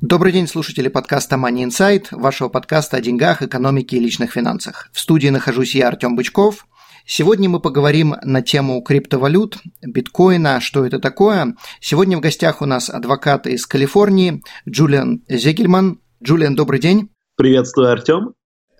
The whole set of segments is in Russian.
Добрый день, слушатели подкаста Money Insight, вашего подкаста о деньгах, экономике и личных финансах. В студии нахожусь я, Артем Бычков. Сегодня мы поговорим на тему криптовалют, биткоина, что это такое. Сегодня в гостях у нас адвокат из Калифорнии Джулиан Зегельман. Джулиан, добрый день. Приветствую, Артем.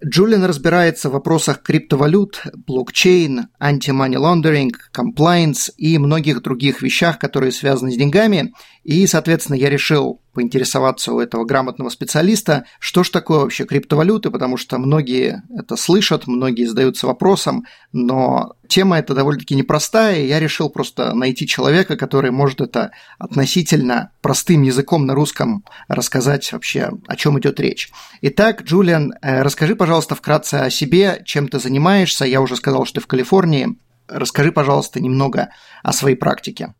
Джулиан разбирается в вопросах криптовалют, блокчейн, анти-money laundering, compliance и многих других вещах, которые связаны с деньгами. И, соответственно, я решил поинтересоваться у этого грамотного специалиста, что ж такое вообще криптовалюты, потому что многие это слышат, многие задаются вопросом, но тема эта довольно-таки непростая, и я решил просто найти человека, который может это относительно простым языком на русском рассказать вообще, о чем идет речь. Итак, Джулиан, э, расскажи, пожалуйста, вкратце о себе, чем ты занимаешься. Я уже сказал, что ты в Калифорнии. Расскажи, пожалуйста, немного о своей практике.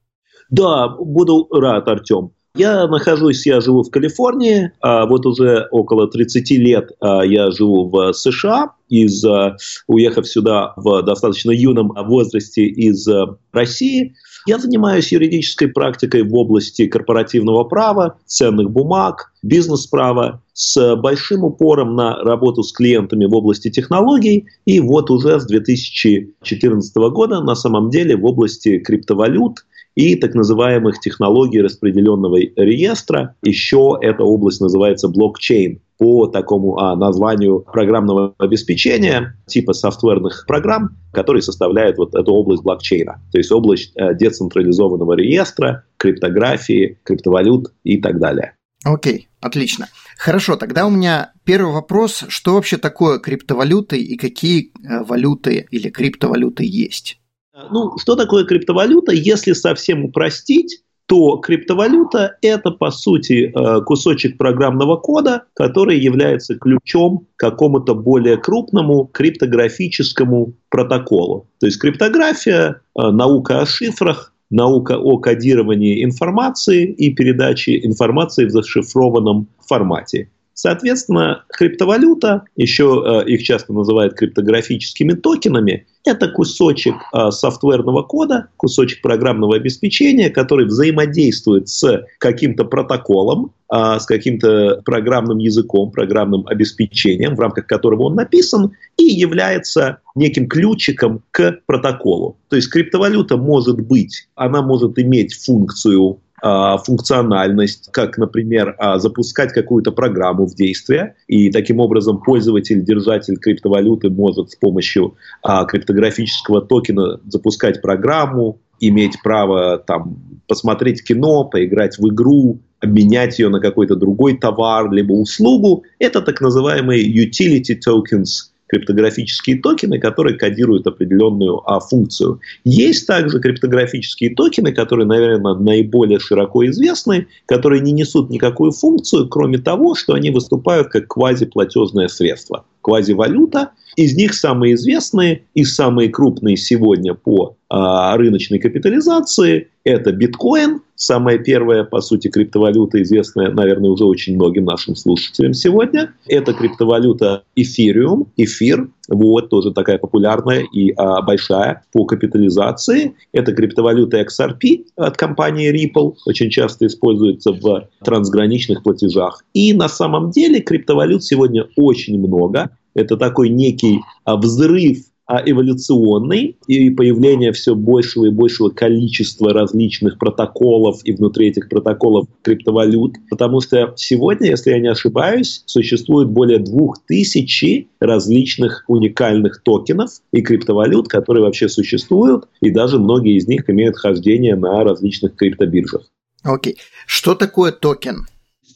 Да, буду рад, Артем. Я нахожусь, я живу в Калифорнии, а вот уже около 30 лет а, я живу в США, из, а, уехав сюда в достаточно юном возрасте из России. Я занимаюсь юридической практикой в области корпоративного права, ценных бумаг, бизнес-права, с большим упором на работу с клиентами в области технологий. И вот уже с 2014 года на самом деле в области криптовалют и так называемых технологий распределенного реестра. Еще эта область называется блокчейн по такому а, названию программного обеспечения типа софтверных программ, которые составляют вот эту область блокчейна, то есть область э, децентрализованного реестра, криптографии, криптовалют и так далее. Окей, отлично. Хорошо, тогда у меня первый вопрос. Что вообще такое криптовалюты и какие э, валюты или криптовалюты есть? Ну, что такое криптовалюта? Если совсем упростить, то криптовалюта – это, по сути, э, кусочек программного кода, который является ключом к какому-то более крупному криптографическому протоколу. То есть криптография, э, наука о шифрах, наука о кодировании информации и передаче информации в зашифрованном формате. Соответственно, криптовалюта, еще э, их часто называют криптографическими токенами, это кусочек э, софтверного кода, кусочек программного обеспечения, который взаимодействует с каким-то протоколом, э, с каким-то программным языком, программным обеспечением, в рамках которого он написан, и является неким ключиком к протоколу. То есть криптовалюта может быть, она может иметь функцию функциональность, как, например, а, запускать какую-то программу в действие, и таким образом пользователь, держатель криптовалюты может с помощью а, криптографического токена запускать программу, иметь право там, посмотреть кино, поиграть в игру, обменять ее на какой-то другой товар, либо услугу. Это так называемые utility tokens, криптографические токены, которые кодируют определенную а, функцию. Есть также криптографические токены, которые, наверное, наиболее широко известны, которые не несут никакую функцию, кроме того, что они выступают как квазиплатежное средство, квазивалюта. Из них самые известные и самые крупные сегодня по а, рыночной капитализации – это биткоин, самая первая, по сути, криптовалюта, известная, наверное, уже очень многим нашим слушателям сегодня. Это криптовалюта эфириум, эфир, вот, тоже такая популярная и а, большая по капитализации. Это криптовалюта XRP от компании Ripple, очень часто используется в трансграничных платежах. И на самом деле криптовалют сегодня очень много. Это такой некий а, взрыв эволюционный и появление все большего и большего количества различных протоколов и внутри этих протоколов криптовалют. Потому что сегодня, если я не ошибаюсь, существует более двух тысяч различных уникальных токенов и криптовалют, которые вообще существуют, и даже многие из них имеют хождение на различных криптобиржах. Окей. Okay. Что такое токен?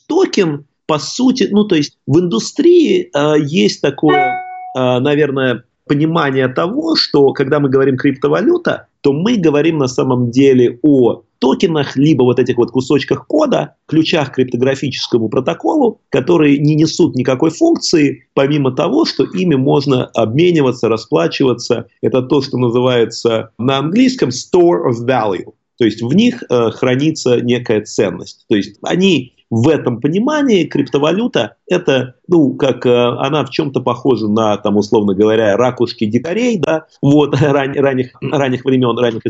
Токен, по сути, ну то есть в индустрии э, есть такое, э, наверное, понимание того, что когда мы говорим криптовалюта, то мы говорим на самом деле о токенах, либо вот этих вот кусочках кода, ключах к криптографическому протоколу, которые не несут никакой функции, помимо того, что ими можно обмениваться, расплачиваться. Это то, что называется на английском store of value. То есть в них э, хранится некая ценность. То есть они в этом понимании криптовалюта это, ну, как э, она в чем-то похожа на, там, условно говоря, ракушки дикарей, да, вот, ран, ранних, ранних времен, ранних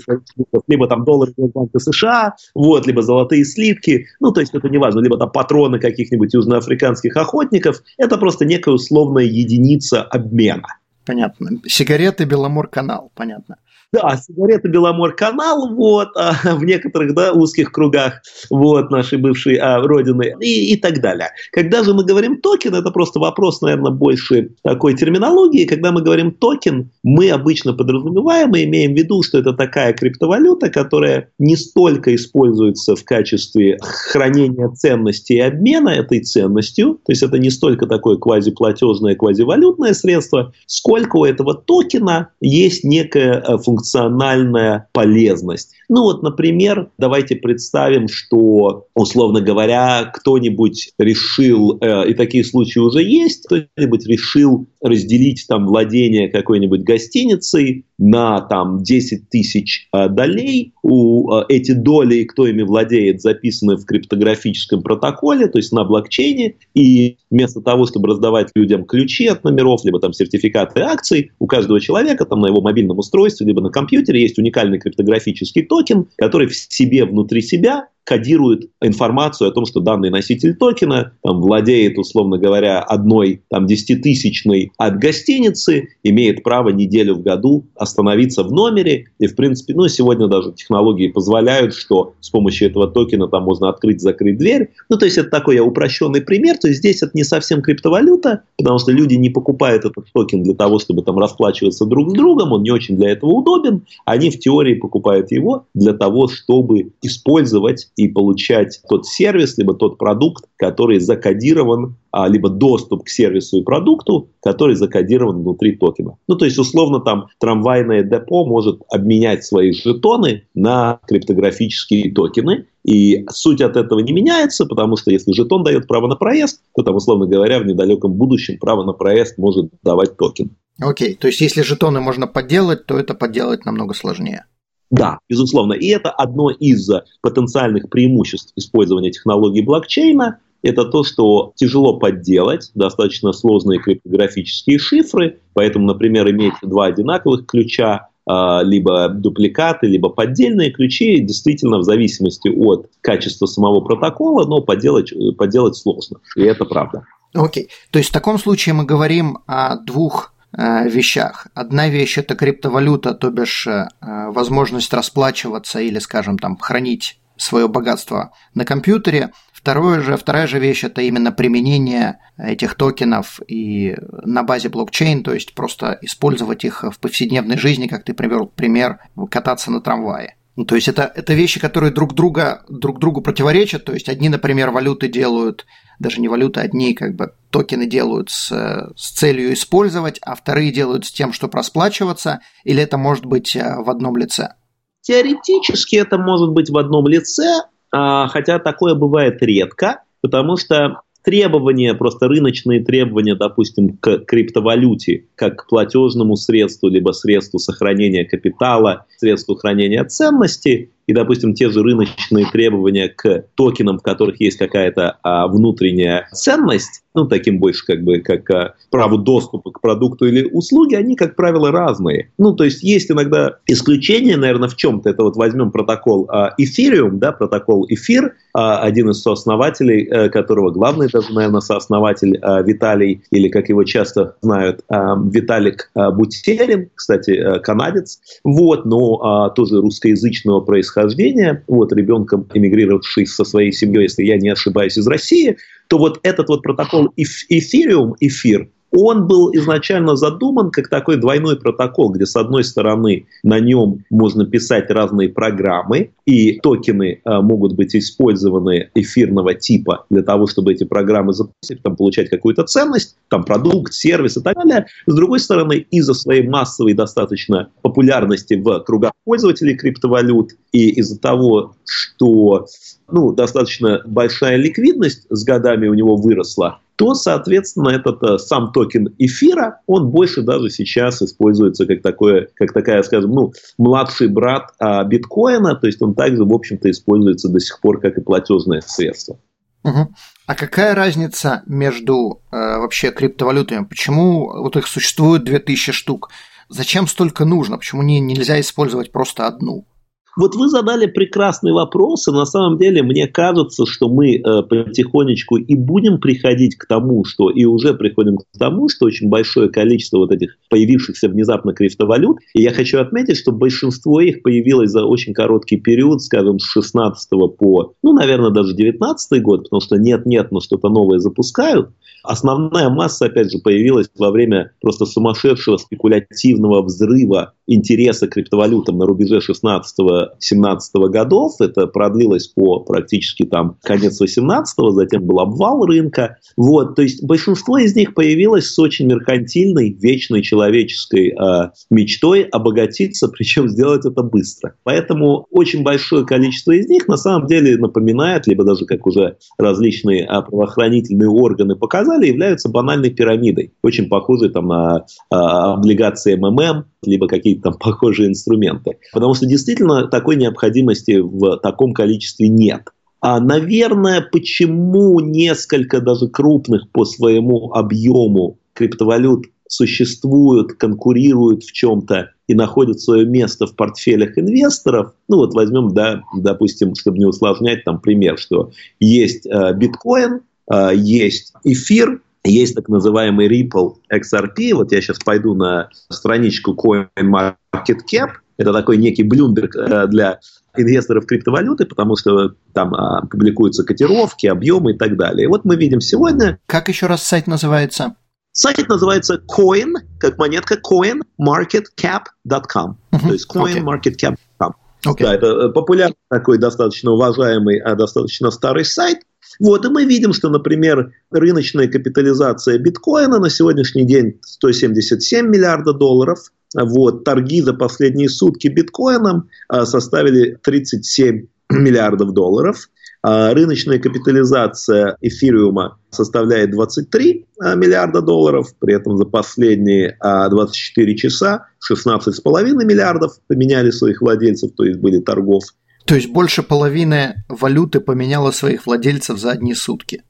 либо там доллары Банка США, вот, либо золотые слитки, ну, то есть это не важно, либо там патроны каких-нибудь южноафриканских охотников, это просто некая условная единица обмена. Понятно. Сигареты, Беломор-канал, понятно. Да, сигареты Беломор-канал, вот, а, в некоторых, да, узких кругах, вот, нашей бывшей а, родины и, и так далее. Когда же мы говорим токен, это просто вопрос, наверное, больше такой терминологии. Когда мы говорим токен, мы обычно подразумеваем и имеем в виду, что это такая криптовалюта, которая не столько используется в качестве хранения ценности и обмена этой ценностью, то есть это не столько такое квазиплатежное, квазивалютное средство, сколько у этого токена есть некая функция функциональная полезность. Ну вот, например, давайте представим, что, условно говоря, кто-нибудь решил, э, и такие случаи уже есть, кто-нибудь решил разделить там владение какой-нибудь гостиницей на там 10 тысяч э, долей. У э, эти доли, кто ими владеет, записаны в криптографическом протоколе, то есть на блокчейне. И вместо того, чтобы раздавать людям ключи от номеров, либо там сертификаты акций, у каждого человека там на его мобильном устройстве, либо на компьютере есть уникальный криптографический токен, который в себе, внутри себя кодирует информацию о том, что данный носитель токена там, владеет, условно говоря, одной там, десятитысячной от гостиницы, имеет право неделю в году остановиться в номере. И, в принципе, ну, сегодня даже технологии позволяют, что с помощью этого токена там можно открыть-закрыть дверь. Ну, то есть это такой упрощенный пример. То есть здесь это не совсем криптовалюта, потому что люди не покупают этот токен для того, чтобы там расплачиваться друг с другом, он не очень для этого удобен. Они в теории покупают его для того, чтобы использовать и получать тот сервис, либо тот продукт, который закодирован, а, либо доступ к сервису и продукту, который закодирован внутри токена. Ну, то есть, условно, там трамвайное депо может обменять свои жетоны на криптографические токены, и суть от этого не меняется, потому что если жетон дает право на проезд, то там, условно говоря, в недалеком будущем право на проезд может давать токен. Окей, то есть если жетоны можно подделать, то это подделать намного сложнее. Да, безусловно. И это одно из потенциальных преимуществ использования технологии блокчейна. Это то, что тяжело подделать, достаточно сложные криптографические шифры. Поэтому, например, иметь два одинаковых ключа, а, либо дупликаты, либо поддельные ключи, действительно в зависимости от качества самого протокола, но подделать, подделать сложно. И это правда. Окей. Okay. То есть в таком случае мы говорим о двух Э, вещах. Одна вещь – это криптовалюта, то бишь э, возможность расплачиваться или, скажем, там, хранить свое богатство на компьютере. Второе же, вторая же вещь – это именно применение этих токенов и на базе блокчейн, то есть просто использовать их в повседневной жизни, как ты привел пример, кататься на трамвае. Ну, то есть это, это вещи, которые друг, друга, друг другу противоречат. То есть одни, например, валюты делают, даже не валюты, одни как бы токены делают с, с целью использовать, а вторые делают с тем, чтобы расплачиваться, или это может быть э, в одном лице? Теоретически это может быть в одном лице, а, хотя такое бывает редко, потому что требования, просто рыночные требования, допустим, к криптовалюте, как к платежному средству, либо средству сохранения капитала, средству хранения ценности, и, допустим, те же рыночные требования к токенам, в которых есть какая-то а, внутренняя ценность, ну, таким больше как бы как а, праву доступа к продукту или услуге, они, как правило, разные. Ну, то есть есть иногда исключения, наверное, в чем-то. Это вот возьмем протокол а, Ethereum, да, протокол Эфир, а, один из сооснователей, а, которого главный даже, наверное, сооснователь а, Виталий, или, как его часто знают, а, Виталик а, Бутерин, кстати, а, канадец, вот, но а, тоже русскоязычного происхождения, вот ребенком, эмигрировавший со своей семьей, если я не ошибаюсь, из России, то вот этот вот протокол эфириум, эфир, он был изначально задуман как такой двойной протокол, где с одной стороны на нем можно писать разные программы, и токены а, могут быть использованы эфирного типа для того, чтобы эти программы запустить, там, получать какую-то ценность, там продукт, сервис и так далее. С другой стороны, из-за своей массовой достаточно популярности в кругах пользователей криптовалют и из-за того, что ну, достаточно большая ликвидность с годами у него выросла, то, соответственно, этот э, сам токен эфира, он больше даже сейчас используется как, такое, как такая, скажем, ну, младший брат а, биткоина, то есть он также, в общем-то, используется до сих пор как и платежное средство. Угу. А какая разница между э, вообще криптовалютами? Почему вот их существует 2000 штук? Зачем столько нужно? Почему не, нельзя использовать просто одну? Вот вы задали прекрасный вопрос, и на самом деле мне кажется, что мы э, потихонечку и будем приходить к тому, что и уже приходим к тому, что очень большое количество вот этих появившихся внезапно криптовалют, и я хочу отметить, что большинство их появилось за очень короткий период, скажем, с 16 по, ну, наверное, даже 19 год, потому что нет-нет, но что-то новое запускают, Основная масса, опять же, появилась во время просто сумасшедшего спекулятивного взрыва интереса к криптовалютам на рубеже 16-17 годов. Это продлилось по практически там конец 18-го, затем был обвал рынка. Вот, то есть большинство из них появилось с очень меркантильной, вечной человеческой э, мечтой обогатиться, причем сделать это быстро. Поэтому очень большое количество из них на самом деле напоминает, либо даже как уже различные э, правоохранительные органы показали, являются банальной пирамидой, очень похожей там на э, облигации МММ, либо какие-то там похожие инструменты. Потому что действительно такой необходимости в таком количестве нет. А, наверное, почему несколько даже крупных по своему объему криптовалют существуют, конкурируют в чем-то и находят свое место в портфелях инвесторов. Ну вот возьмем, да, допустим, чтобы не усложнять, там пример, что есть э, биткоин, э, есть эфир, есть так называемый Ripple XRP. Вот я сейчас пойду на страничку CoinMarketCap. Это такой некий блюмберг э, для инвесторов криптовалюты, потому что там а, публикуются котировки, объемы и так далее. И вот мы видим сегодня... Как еще раз сайт называется? Сайт называется coin, как монетка, coinmarketcap.com. Uh-huh. То есть coinmarketcap.com. Okay. Да, это э, популярный такой достаточно уважаемый, а достаточно старый сайт. Вот, и мы видим, что, например, рыночная капитализация биткоина на сегодняшний день 177 миллиарда долларов. Вот, торги за последние сутки биткоином а, составили 37 миллиардов долларов. А, рыночная капитализация эфириума составляет 23 а, миллиарда долларов, при этом за последние 24 часа 16,5 миллиардов поменяли своих владельцев, то есть были торгов. То есть больше половины валюты поменяло своих владельцев за одни сутки.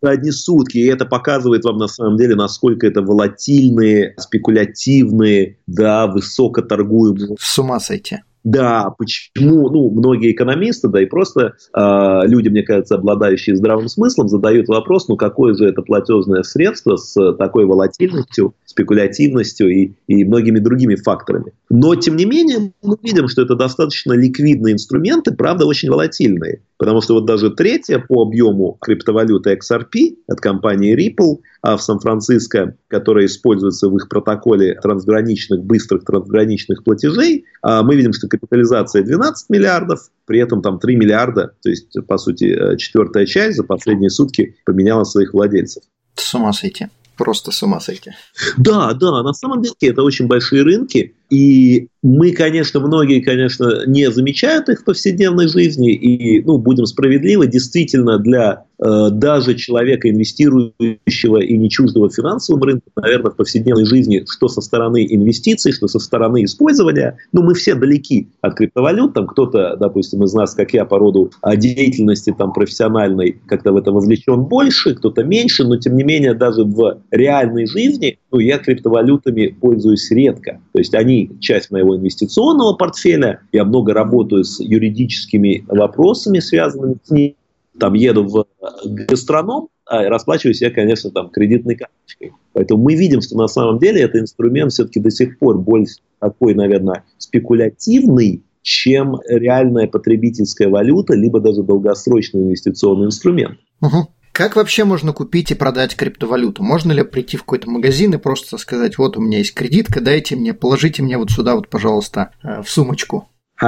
За одни сутки. И это показывает вам на самом деле, насколько это волатильные, спекулятивные, да, высокоторгуемые. С ума сойти. Да, почему, ну, многие экономисты, да и просто э, люди, мне кажется, обладающие здравым смыслом, задают вопрос, ну, какое же это платежное средство с такой волатильностью, спекулятивностью и, и многими другими факторами. Но, тем не менее, мы видим, что это достаточно ликвидные инструменты, правда, очень волатильные. Потому что вот даже третья по объему криптовалюты XRP от компании Ripple а в Сан-Франциско, которая используется в их протоколе трансграничных, быстрых трансграничных платежей, а мы видим, что капитализация 12 миллиардов, при этом там 3 миллиарда, то есть, по сути, э, четвертая часть за последние сутки поменяла своих владельцев. С ума сойти просто с ума сойти. Да, да, на самом деле это очень большие рынки, и мы, конечно, многие, конечно, не замечают их в повседневной жизни, и, ну, будем справедливы, действительно, для э, даже человека, инвестирующего и не чуждого финансовым рынку, наверное, в повседневной жизни, что со стороны инвестиций, что со стороны использования, ну, мы все далеки от криптовалют, там кто-то, допустим, из нас, как я, по роду деятельности там профессиональной, как-то в это вовлечен больше, кто-то меньше, но, тем не менее, даже в реальной жизни, ну, я криптовалютами пользуюсь редко, то есть они часть моего инвестиционного портфеля. Я много работаю с юридическими вопросами, связанными с ним. Там еду в гастроном, а расплачиваюсь я, конечно, там кредитной карточкой. Поэтому мы видим, что на самом деле этот инструмент все-таки до сих пор больше такой, наверное, спекулятивный, чем реальная потребительская валюта, либо даже долгосрочный инвестиционный инструмент. Угу. Как вообще можно купить и продать криптовалюту? Можно ли прийти в какой-то магазин и просто сказать, вот у меня есть кредитка, дайте мне, положите мне вот сюда вот, пожалуйста, э, в сумочку?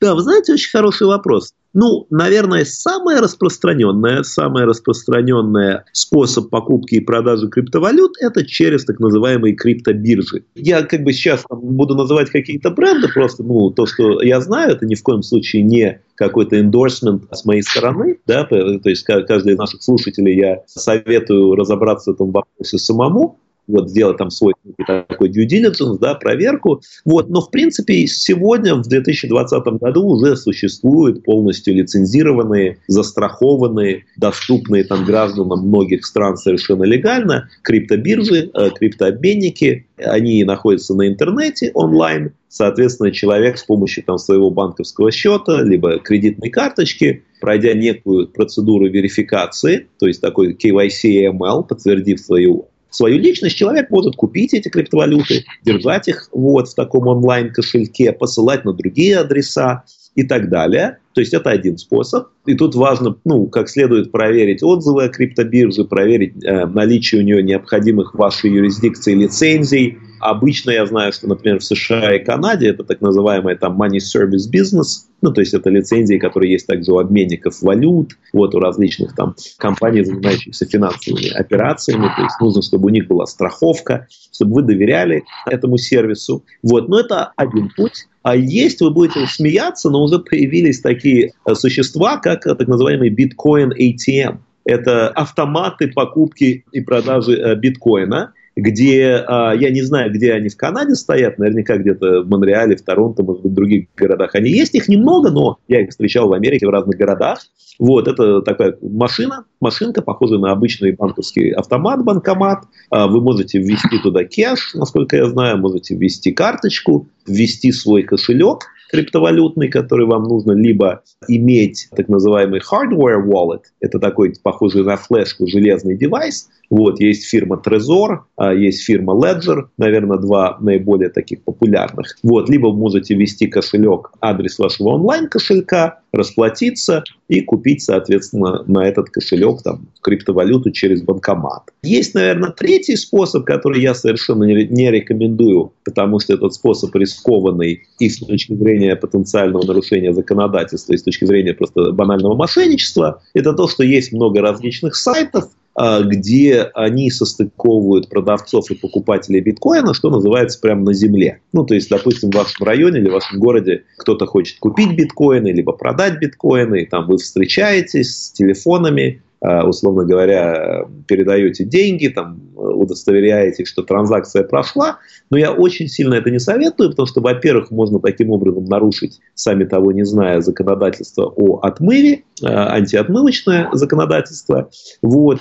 Да, вы знаете, очень хороший вопрос. Ну, наверное, самое распространенное, самый распространенный способ покупки и продажи криптовалют – это через так называемые криптобиржи. Я как бы сейчас буду называть какие-то бренды, просто ну, то, что я знаю, это ни в коем случае не какой-то эндорсмент с моей стороны, да, то есть каждый из наших слушателей я советую разобраться в этом вопросе самому, вот сделать там свой такой due diligence, да, проверку. Вот. Но, в принципе, сегодня, в 2020 году, уже существуют полностью лицензированные, застрахованные, доступные там гражданам многих стран совершенно легально криптобиржи, э, криптообменники. Они находятся на интернете онлайн. Соответственно, человек с помощью там, своего банковского счета, либо кредитной карточки, пройдя некую процедуру верификации, то есть такой KYC AML, подтвердив свою свою личность, человек может купить эти криптовалюты, держать их вот в таком онлайн-кошельке, посылать на другие адреса и так далее. То есть это один способ. И тут важно, ну, как следует проверить отзывы о криптобирже, проверить э, наличие у нее необходимых в вашей юрисдикции лицензий. Обычно я знаю, что, например, в США и Канаде это так называемый там money service business, ну, то есть это лицензии, которые есть также у обменников валют, вот у различных там компаний, занимающихся финансовыми операциями. То есть нужно, чтобы у них была страховка, чтобы вы доверяли этому сервису. Вот, но это один путь. А есть, вы будете смеяться, но уже появились такие э, существа, как э, так называемый биткоин ATM. Это автоматы покупки и продажи э, биткоина где, а, я не знаю, где они в Канаде стоят, наверняка где-то в Монреале, в Торонто, может быть, в других городах они есть, их немного, но я их встречал в Америке, в разных городах. Вот, это такая машина, машинка, похожая на обычный банковский автомат, банкомат. А, вы можете ввести туда кэш, насколько я знаю, можете ввести карточку, ввести свой кошелек, криптовалютный, который вам нужно либо иметь так называемый hardware wallet, это такой похожий на флешку железный девайс, вот, есть фирма Trezor, а, есть фирма Ledger, наверное, два наиболее таких популярных. Вот, либо можете ввести кошелек, адрес вашего онлайн-кошелька, расплатиться и купить, соответственно, на этот кошелек там, криптовалюту через банкомат. Есть, наверное, третий способ, который я совершенно не рекомендую, потому что этот способ рискованный и с точки зрения потенциального нарушения законодательства, и с точки зрения просто банального мошенничества. Это то, что есть много различных сайтов, где они состыковывают продавцов и покупателей биткоина, что называется, прямо на земле. Ну, то есть, допустим, в вашем районе или в вашем городе кто-то хочет купить биткоины, либо продать биткоины, и там вы встречаетесь с телефонами, условно говоря, передаете деньги, там, удостоверяете, что транзакция прошла. Но я очень сильно это не советую, потому что, во-первых, можно таким образом нарушить, сами того не зная, законодательство о отмыве, э, антиотмывочное законодательство. Вот.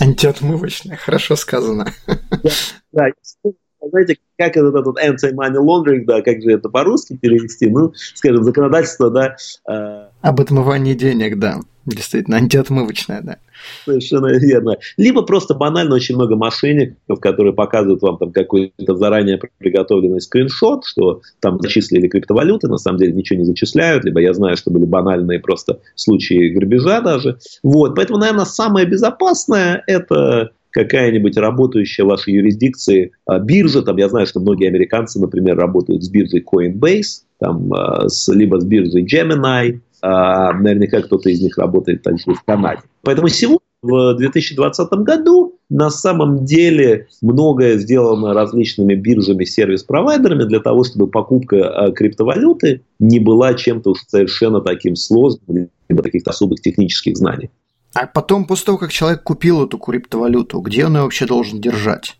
Антиотмывочное, хорошо сказано. Да, да знаете, как этот, этот anti-money laundering, да, как же это по-русски перевести, ну, скажем, законодательство, да. Э... Об отмывании денег, да. Действительно, антиотмывочная, да. Совершенно верно. Либо просто банально очень много мошенников, которые показывают вам там какой-то заранее приготовленный скриншот, что там зачислили криптовалюты, на самом деле ничего не зачисляют, либо я знаю, что были банальные просто случаи грабежа даже. Вот, поэтому, наверное, самое безопасное это какая-нибудь работающая в вашей юрисдикции а, биржа, там я знаю, что многие американцы, например, работают с биржей Coinbase, там, а, с, либо с биржей Gemini, наверняка кто-то из них работает также в Канаде. Поэтому сегодня в 2020 году на самом деле многое сделано различными биржами, сервис-провайдерами для того, чтобы покупка криптовалюты не была чем-то уж совершенно таким сложным, либо каких-то особых технических знаний. А потом, после того, как человек купил эту криптовалюту, где он ее вообще должен держать?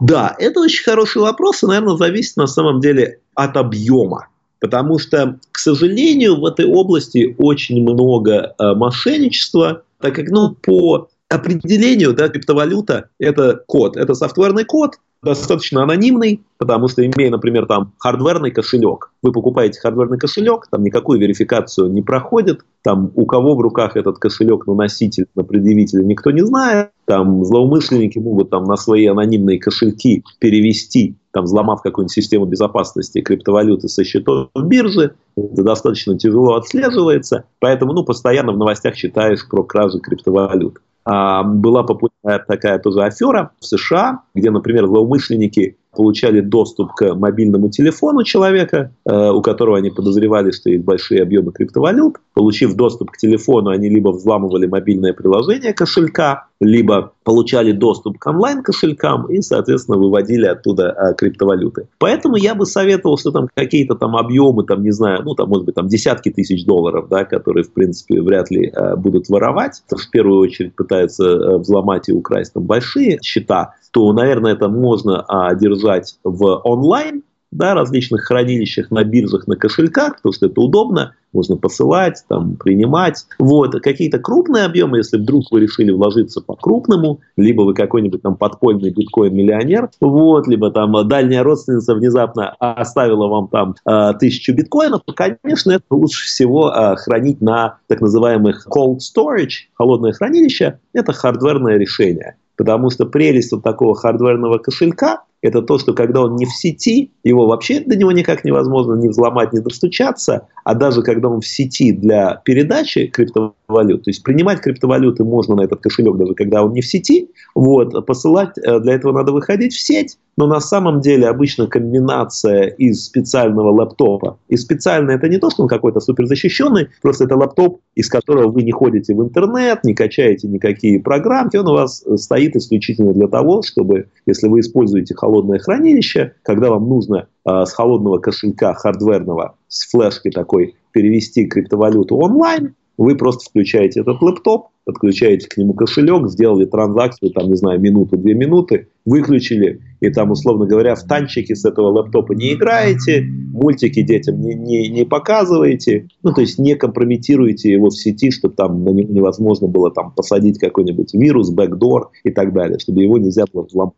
Да, это очень хороший вопрос, и, наверное, зависит на самом деле от объема. Потому что, к сожалению, в этой области очень много э, мошенничества, так как, ну, по определению, да, криптовалюта – это код, это софтверный код, достаточно анонимный, потому что имея, например, там хардверный кошелек, вы покупаете хардверный кошелек, там никакую верификацию не проходит, там у кого в руках этот кошелек на носитель, на предъявителя никто не знает, там злоумышленники могут там на свои анонимные кошельки перевести, там взломав какую-нибудь систему безопасности криптовалюты со счетов в бирже, это достаточно тяжело отслеживается, поэтому ну, постоянно в новостях читаешь про кражи криптовалют. А, была популярная такая тоже афера в США, где, например, злоумышленники получали доступ к мобильному телефону человека, э, у которого они подозревали, что есть большие объемы криптовалют. Получив доступ к телефону, они либо взламывали мобильное приложение кошелька, либо получали доступ к онлайн-кошелькам и, соответственно, выводили оттуда а, криптовалюты. Поэтому я бы советовал, что там какие-то там объемы, там, не знаю, ну, там, может быть, там десятки тысяч долларов, да, которые, в принципе, вряд ли а, будут воровать. В первую очередь пытаются а, взломать и украсть там большие счета, то, наверное, это можно а, держать в онлайн, да, различных хранилищах, на биржах, на кошельках, потому что это удобно, можно посылать, там, принимать. Вот. Какие-то крупные объемы, если вдруг вы решили вложиться по-крупному, либо вы какой-нибудь там подпольный биткоин-миллионер, вот, либо там дальняя родственница внезапно оставила вам там э, тысячу биткоинов, то, конечно, это лучше всего э, хранить на так называемых cold storage, холодное хранилище, это хардверное решение. Потому что прелесть вот такого хардверного кошелька – это то, что когда он не в сети, его вообще до него никак невозможно не взломать, не достучаться, а даже когда он в сети для передачи криптовалют, то есть принимать криптовалюты можно на этот кошелек, даже когда он не в сети, вот, посылать, э, для этого надо выходить в сеть, но на самом деле обычно комбинация из специального лаптопа, и специально это не то, что он какой-то суперзащищенный, просто это лаптоп, из которого вы не ходите в интернет, не качаете никакие программки, он у вас стоит исключительно для того, чтобы, если вы используете холодное хранилище, когда вам нужно э, с холодного кошелька хардверного, с флешки такой, перевести криптовалюту онлайн, вы просто включаете этот лэптоп, подключаете к нему кошелек, сделали транзакцию, там, не знаю, минуту-две минуты, выключили, и там, условно говоря, в танчики с этого лэптопа не играете, мультики детям не, не, не показываете, ну, то есть не компрометируете его в сети, чтобы там на него невозможно было там посадить какой-нибудь вирус, бэкдор и так далее, чтобы его нельзя было взломать.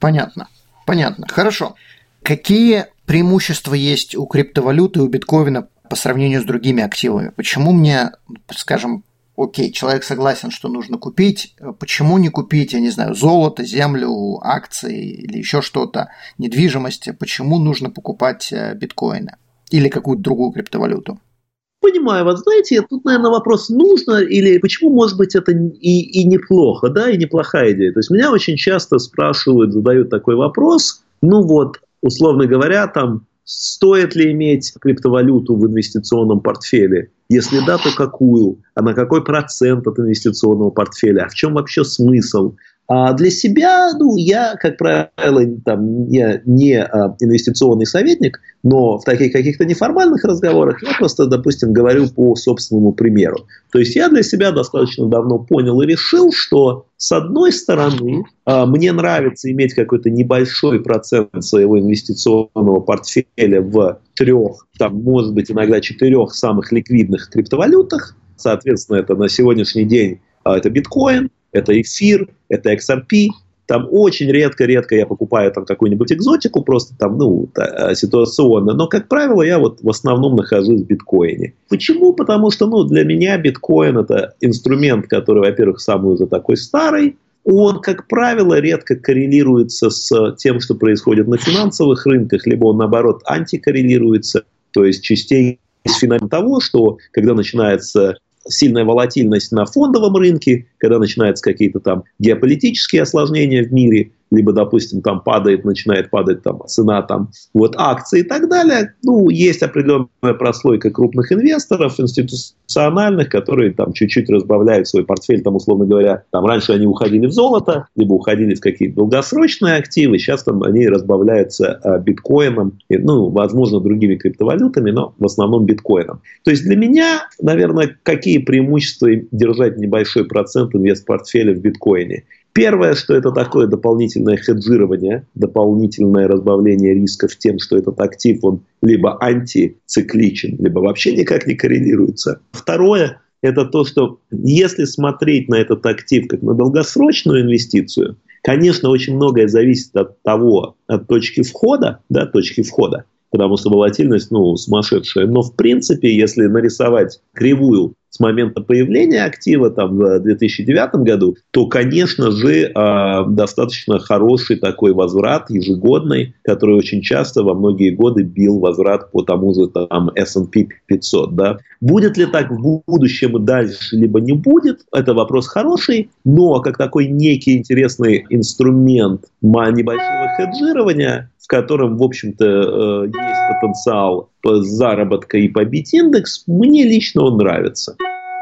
Понятно, понятно, хорошо. Какие преимущества есть у криптовалюты, у биткоина по сравнению с другими активами? Почему мне, скажем, окей, человек согласен, что нужно купить, почему не купить, я не знаю, золото, землю, акции или еще что-то, недвижимость, почему нужно покупать э, биткоины или какую-то другую криптовалюту? Понимаю, вот знаете, тут, наверное, вопрос, нужно или почему, может быть, это и, и неплохо, да, и неплохая идея. То есть меня очень часто спрашивают, задают такой вопрос, ну вот, условно говоря, там, стоит ли иметь криптовалюту в инвестиционном портфеле? Если да, то какую? А на какой процент от инвестиционного портфеля? А в чем вообще смысл? А для себя, ну, я, как правило, там, я не а, инвестиционный советник, но в таких каких-то неформальных разговорах я просто, допустим, говорю по собственному примеру. То есть я для себя достаточно давно понял и решил, что с одной стороны, а, мне нравится иметь какой-то небольшой процент своего инвестиционного портфеля в трех, там, может быть, иногда четырех самых ликвидных криптовалютах. Соответственно, это на сегодняшний день а, это биткоин, это эфир, это XRP. Там очень редко-редко я покупаю там какую-нибудь экзотику, просто там, ну, та, ситуационно. Но, как правило, я вот в основном нахожусь в биткоине. Почему? Потому что, ну, для меня биткоин это инструмент, который, во-первых, самый уже такой старый, он, как правило, редко коррелируется с тем, что происходит на финансовых рынках, либо он, наоборот, антикоррелируется. То есть частей с феномен того, что когда начинается сильная волатильность на фондовом рынке, когда начинаются какие-то там геополитические осложнения в мире, либо, допустим, там падает, начинает падать там цена там вот акций и так далее. Ну, есть определенная прослойка крупных инвесторов, институциональных, которые там чуть-чуть разбавляют свой портфель, там, условно говоря, там раньше они уходили в золото, либо уходили в какие-то долгосрочные активы, сейчас там они разбавляются а, биткоином, и, ну, возможно, другими криптовалютами, но в основном биткоином. То есть для меня, наверное, какие преимущества держать небольшой процент инвест-портфеля в биткоине? Первое, что это такое дополнительное хеджирование, дополнительное разбавление рисков тем, что этот актив, он либо антицикличен, либо вообще никак не коррелируется. Второе, это то, что если смотреть на этот актив как на долгосрочную инвестицию, конечно, очень многое зависит от того, от точки входа, да, точки входа. Потому что волатильность, ну, сумасшедшая. Но, в принципе, если нарисовать кривую с момента появления актива там, в 2009 году, то, конечно же, э, достаточно хороший такой возврат ежегодный, который очень часто во многие годы бил возврат по тому же там, S&P 500. Да? Будет ли так в будущем и дальше, либо не будет, это вопрос хороший, но как такой некий интересный инструмент небольшого хеджирования, в котором, в общем-то, э, есть потенциал заработка и побить индекс, мне лично он нравится.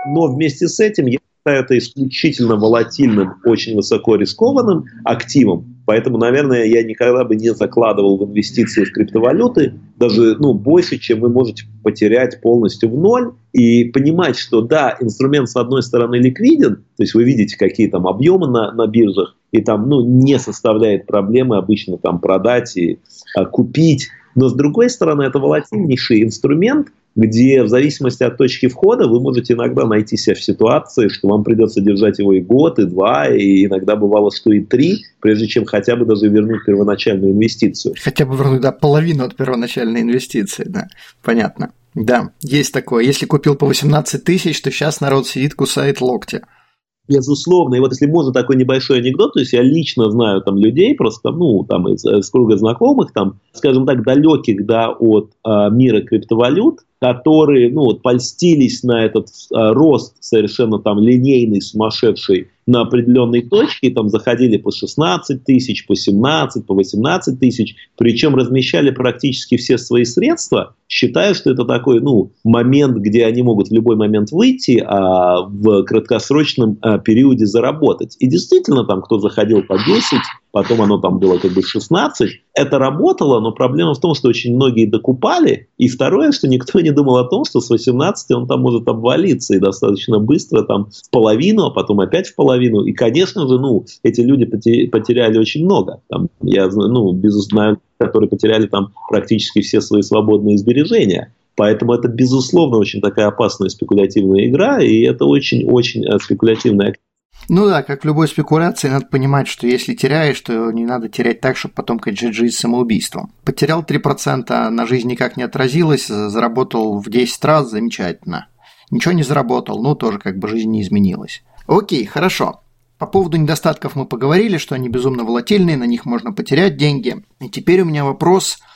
Но вместе с этим я считаю это исключительно волатильным, очень высоко рискованным активом. Поэтому, наверное, я никогда бы не закладывал в инвестиции в криптовалюты. Даже ну, больше, чем вы можете потерять полностью в ноль. И понимать, что да, инструмент с одной стороны ликвиден, то есть вы видите, какие там объемы на, на биржах, и там ну, не составляет проблемы обычно там продать и а, купить. Но с другой стороны, это волатильнейший инструмент, где в зависимости от точки входа вы можете иногда найти себя в ситуации, что вам придется держать его и год, и два, и иногда бывало, что и три, прежде чем хотя бы даже вернуть первоначальную инвестицию. Хотя бы вернуть, да, половину от первоначальной инвестиции, да, понятно. Да, есть такое. Если купил по 18 тысяч, то сейчас народ сидит, кусает локти. Безусловно, и вот если можно такой небольшой анекдот, то есть я лично знаю там людей, просто ну там из, из круга знакомых, там, скажем так, далеких да, от а, мира криптовалют, которые ну, вот, польстились на этот а, рост совершенно там линейный, сумасшедший на определенной точке, и там заходили по 16 тысяч, по 17, по 18 тысяч, причем размещали практически все свои средства, считая, что это такой ну, момент, где они могут в любой момент выйти, а в краткосрочном а, периоде заработать. И действительно там кто заходил по 10, потом оно там было как бы 16. Это работало, но проблема в том, что очень многие докупали. И второе, что никто не думал о том, что с 18 он там может обвалиться и достаточно быстро там в половину, а потом опять в половину. И, конечно же, ну, эти люди потеряли очень много. Там, я, ну, безусловно, которые потеряли там практически все свои свободные сбережения. Поэтому это, безусловно, очень такая опасная спекулятивная игра, и это очень-очень э, спекулятивная активность. Ну да, как в любой спекуляции, надо понимать, что если теряешь, то не надо терять так, чтобы потом кончать жизнь самоубийством. Потерял 3%, на жизнь никак не отразилось, заработал в 10 раз, замечательно. Ничего не заработал, ну тоже как бы жизнь не изменилась. Окей, хорошо. По поводу недостатков мы поговорили, что они безумно волатильные, на них можно потерять деньги. И теперь у меня вопрос –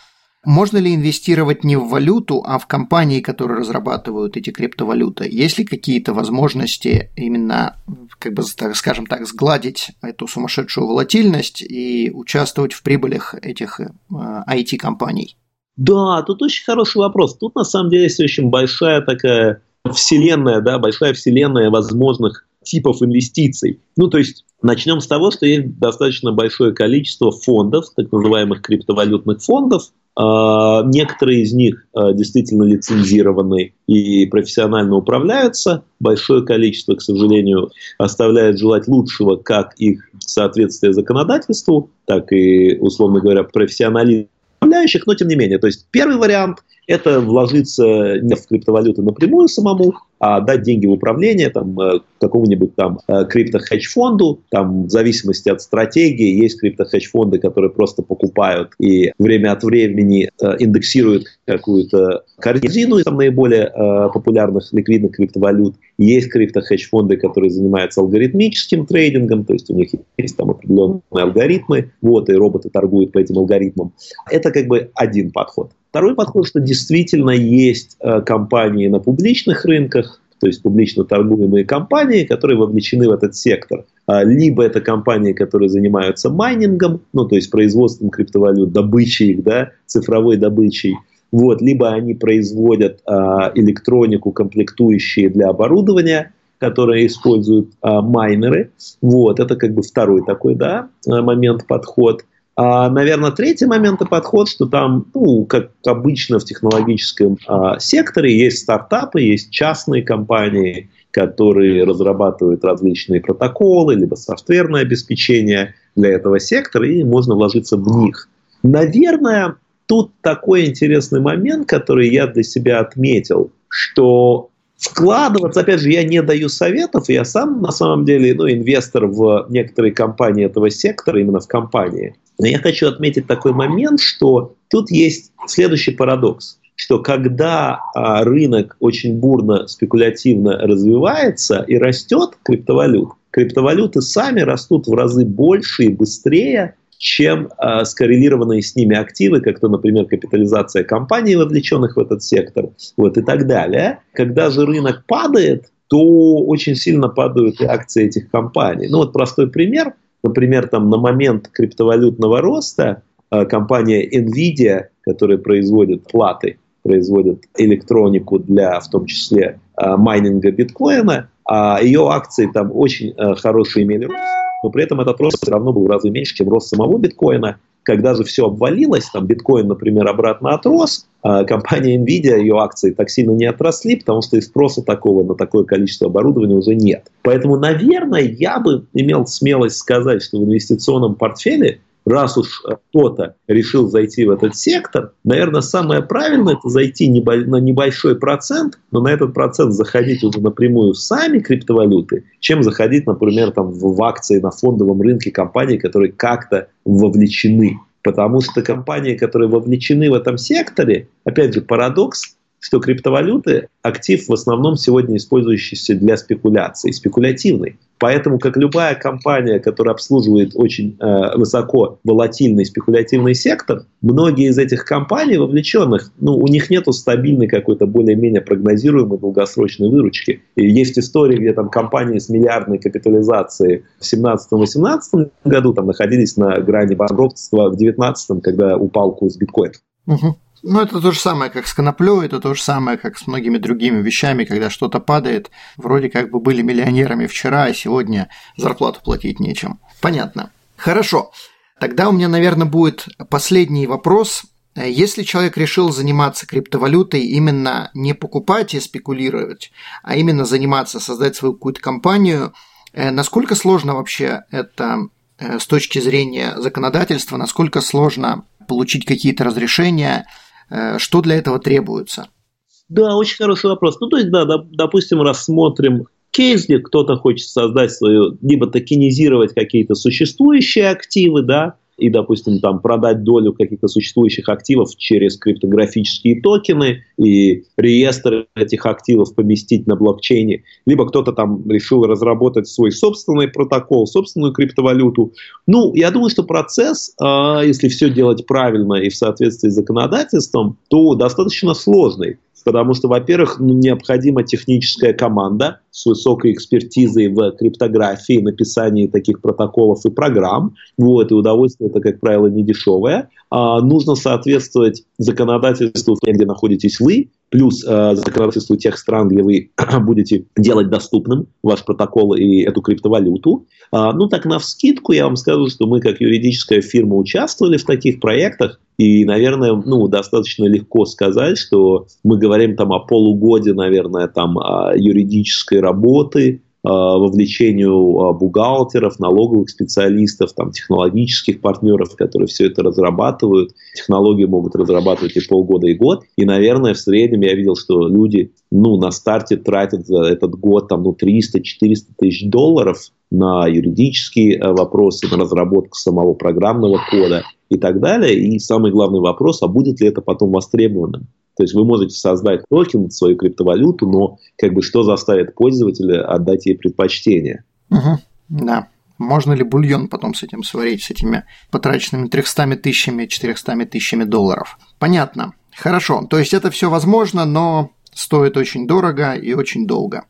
можно ли инвестировать не в валюту, а в компании, которые разрабатывают эти криптовалюты? Есть ли какие-то возможности именно, как бы, скажем так, сгладить эту сумасшедшую волатильность и участвовать в прибылях этих IT-компаний? Э, да, тут очень хороший вопрос. Тут на самом деле есть очень большая такая вселенная, да, большая вселенная возможных типов инвестиций. Ну, то есть начнем с того, что есть достаточно большое количество фондов, так называемых криптовалютных фондов, некоторые из них а, действительно лицензированы и профессионально управляются. Большое количество, к сожалению, оставляет желать лучшего как их соответствие законодательству, так и, условно говоря, профессионализм управляющих, но тем не менее. То есть первый вариант – это вложиться не в криптовалюты напрямую самому, а дать деньги в управление там, э, какому-нибудь там э, крипто-хедж-фонду, там в зависимости от стратегии есть крипто-хедж-фонды, которые просто покупают и время от времени э, индексируют какую-то корзину из наиболее популярных ликвидных криптовалют. Есть крипто-хедж-фонды, которые занимаются алгоритмическим трейдингом, то есть у них есть там определенные алгоритмы, вот, и роботы торгуют по этим алгоритмам. Это как бы один подход. Второй подход, что действительно есть э, компании на публичных рынках, то есть публично торгуемые компании, которые вовлечены в этот сектор. А, либо это компании, которые занимаются майнингом, ну то есть производством криптовалют, добычей их, да, цифровой добычей. Вот, либо они производят а, электронику, комплектующие для оборудования, которые используют а, майнеры. Вот, это как бы второй такой, да, момент, подход. А, наверное, третий момент и подход, что там, ну, как обычно в технологическом а, секторе, есть стартапы, есть частные компании, которые разрабатывают различные протоколы, либо софтверное обеспечение для этого сектора, и можно вложиться в них. Наверное, тут такой интересный момент, который я для себя отметил, что вкладываться, опять же, я не даю советов, я сам на самом деле ну, инвестор в некоторые компании этого сектора, именно в компании. Но я хочу отметить такой момент, что Тут есть следующий парадокс что когда а, рынок очень бурно, спекулятивно развивается и растет криптовалют, криптовалюты сами растут в разы больше и быстрее, чем э, скоррелированные с ними активы, как то, например, капитализация компаний, вовлеченных в этот сектор, вот и так далее. Когда же рынок падает, то очень сильно падают и акции этих компаний. Ну вот простой пример. Например, там на момент криптовалютного роста э, компания Nvidia, которая производит платы, производит электронику для, в том числе, э, майнинга биткоина, а ее акции там очень э, хорошие имели рост но при этом этот рост все равно был в разы меньше, чем рост самого биткоина. Когда же все обвалилось, там биткоин, например, обратно отрос, а компания Nvidia, ее акции так сильно не отросли, потому что и спроса такого на такое количество оборудования уже нет. Поэтому, наверное, я бы имел смелость сказать, что в инвестиционном портфеле раз уж кто-то решил зайти в этот сектор, наверное, самое правильное это зайти на небольшой процент, но на этот процент заходить уже напрямую сами криптовалюты, чем заходить, например, там, в акции на фондовом рынке компаний, которые как-то вовлечены. Потому что компании, которые вовлечены в этом секторе, опять же, парадокс, что криптовалюты – актив в основном сегодня использующийся для спекуляции, спекулятивный. Поэтому, как любая компания, которая обслуживает очень э, высоко волатильный спекулятивный сектор, многие из этих компаний вовлеченных, ну, у них нет стабильной какой-то более-менее прогнозируемой долгосрочной выручки. И есть истории, где там компании с миллиардной капитализацией в 17-18 году там находились на грани банкротства в 19 когда упал курс биткоина. Угу. Ну, это то же самое, как с коноплей, это то же самое, как с многими другими вещами, когда что-то падает, вроде как бы были миллионерами вчера, а сегодня зарплату платить нечем. Понятно. Хорошо. Тогда у меня, наверное, будет последний вопрос. Если человек решил заниматься криптовалютой, именно не покупать и спекулировать, а именно заниматься, создать свою какую-то компанию, э, насколько сложно вообще это э, с точки зрения законодательства, насколько сложно получить какие-то разрешения, что для этого требуется? Да, очень хороший вопрос. Ну, то есть, да, допустим, рассмотрим кейс, где кто-то хочет создать свою, либо токенизировать какие-то существующие активы, да, и, допустим, там продать долю каких-то существующих активов через криптографические токены и реестр этих активов поместить на блокчейне, либо кто-то там решил разработать свой собственный протокол, собственную криптовалюту. Ну, я думаю, что процесс, а, если все делать правильно и в соответствии с законодательством, то достаточно сложный. Потому что, во-первых, ну, необходима техническая команда с высокой экспертизой в криптографии, написании таких протоколов и программ. Вот, и удовольствие это, как правило, не дешевое. А, нужно соответствовать законодательству, где находитесь вы, плюс э, законодательству тех стран, где вы будете делать доступным ваш протокол и эту криптовалюту. А, ну так на вскидку я вам скажу, что мы как юридическая фирма участвовали в таких проектах, и, наверное, ну, достаточно легко сказать, что мы говорим там о полугоде, наверное, там юридической работы, вовлечению бухгалтеров, налоговых специалистов, там, технологических партнеров, которые все это разрабатывают. Технологии могут разрабатывать и полгода, и год. И, наверное, в среднем я видел, что люди ну, на старте тратят за этот год там, ну, 300-400 тысяч долларов на юридические э, вопросы, на разработку самого программного кода и так далее. И самый главный вопрос, а будет ли это потом востребованным? То есть вы можете создать токен, свою криптовалюту, но как бы что заставит пользователя отдать ей предпочтение? Угу, да. Можно ли бульон потом с этим сварить, с этими потраченными 300 тысячами, 400 тысячами долларов? Понятно. Хорошо. То есть это все возможно, но стоит очень дорого и очень долго.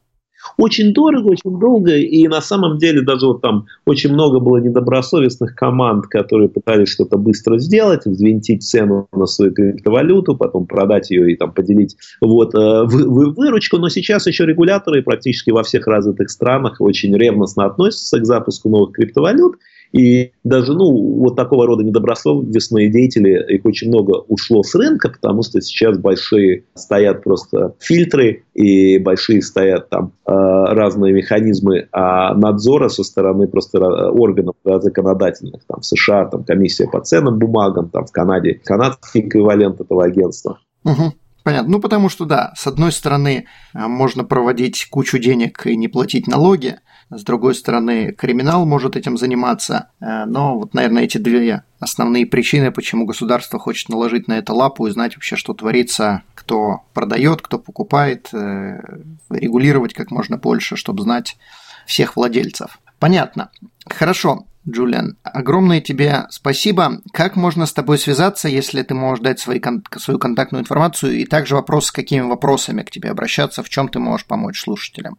Очень дорого, очень долго, и на самом деле даже вот там очень много было недобросовестных команд, которые пытались что-то быстро сделать, взвинтить цену на свою криптовалюту, потом продать ее и там поделить вот, э, выручку, но сейчас еще регуляторы практически во всех развитых странах очень ревностно относятся к запуску новых криптовалют, и даже, ну, вот такого рода недобросовестные деятели, их очень много ушло с рынка, потому что сейчас большие стоят просто фильтры, и большие стоят там э, разные механизмы э, надзора со стороны просто органов да, законодательных, там в США, там комиссия по ценным бумагам, там в Канаде канадский эквивалент этого агентства. Понятно. Ну, потому что, да, с одной стороны, э, можно проводить кучу денег и не платить налоги, с другой стороны, криминал может этим заниматься. Э, но вот, наверное, эти две основные причины, почему государство хочет наложить на это лапу и знать вообще, что творится, кто продает, кто покупает, э, регулировать как можно больше, чтобы знать всех владельцев. Понятно. Хорошо. Джулиан, огромное тебе спасибо. Как можно с тобой связаться, если ты можешь дать свои, свою контактную информацию? И также вопрос, с какими вопросами к тебе обращаться, в чем ты можешь помочь слушателям?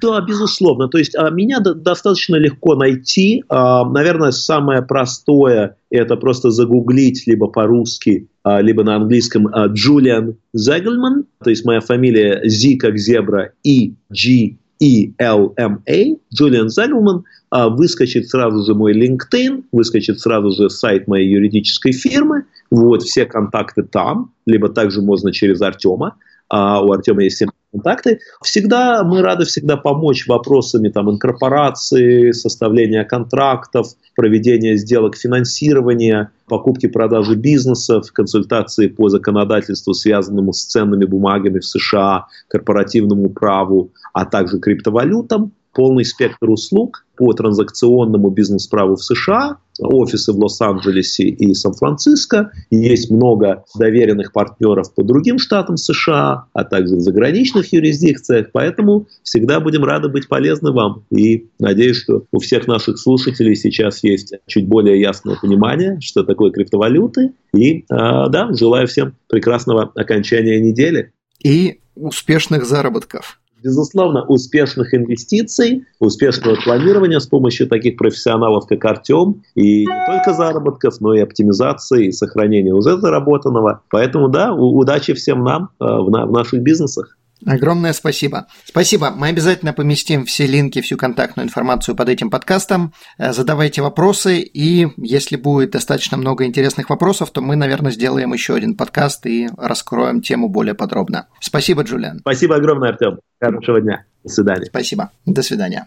Да, безусловно. То есть а, меня достаточно легко найти. А, наверное, самое простое – это просто загуглить либо по-русски, а, либо на английском Джулиан Зегельман. То есть моя фамилия Z как зебра, и G E-L-M-A, Джулиан Зегелман, выскочит сразу же мой LinkedIn, выскочит сразу же сайт моей юридической фирмы, вот, все контакты там, либо также можно через Артема, у Артема есть контакты. Всегда мы рады всегда помочь вопросами там, инкорпорации, составления контрактов, проведения сделок финансирования, покупки, продажи бизнесов, консультации по законодательству, связанному с ценными бумагами в США, корпоративному праву, а также криптовалютам полный спектр услуг по транзакционному бизнес-праву в США, офисы в Лос-Анджелесе и Сан-Франциско, есть много доверенных партнеров по другим штатам США, а также в заграничных юрисдикциях, поэтому всегда будем рады быть полезны вам. И надеюсь, что у всех наших слушателей сейчас есть чуть более ясное понимание, что такое криптовалюты, и а, да, желаю всем прекрасного окончания недели. И успешных заработков безусловно, успешных инвестиций, успешного планирования с помощью таких профессионалов, как Артем, и не только заработков, но и оптимизации и сохранения уже заработанного. Поэтому, да, удачи всем нам э, в, в наших бизнесах. Огромное спасибо. Спасибо. Мы обязательно поместим все линки, всю контактную информацию под этим подкастом. Э, задавайте вопросы, и если будет достаточно много интересных вопросов, то мы, наверное, сделаем еще один подкаст и раскроем тему более подробно. Спасибо, Джулиан. Спасибо огромное, Артем. Хорошего дня. До свидания. Спасибо. До свидания.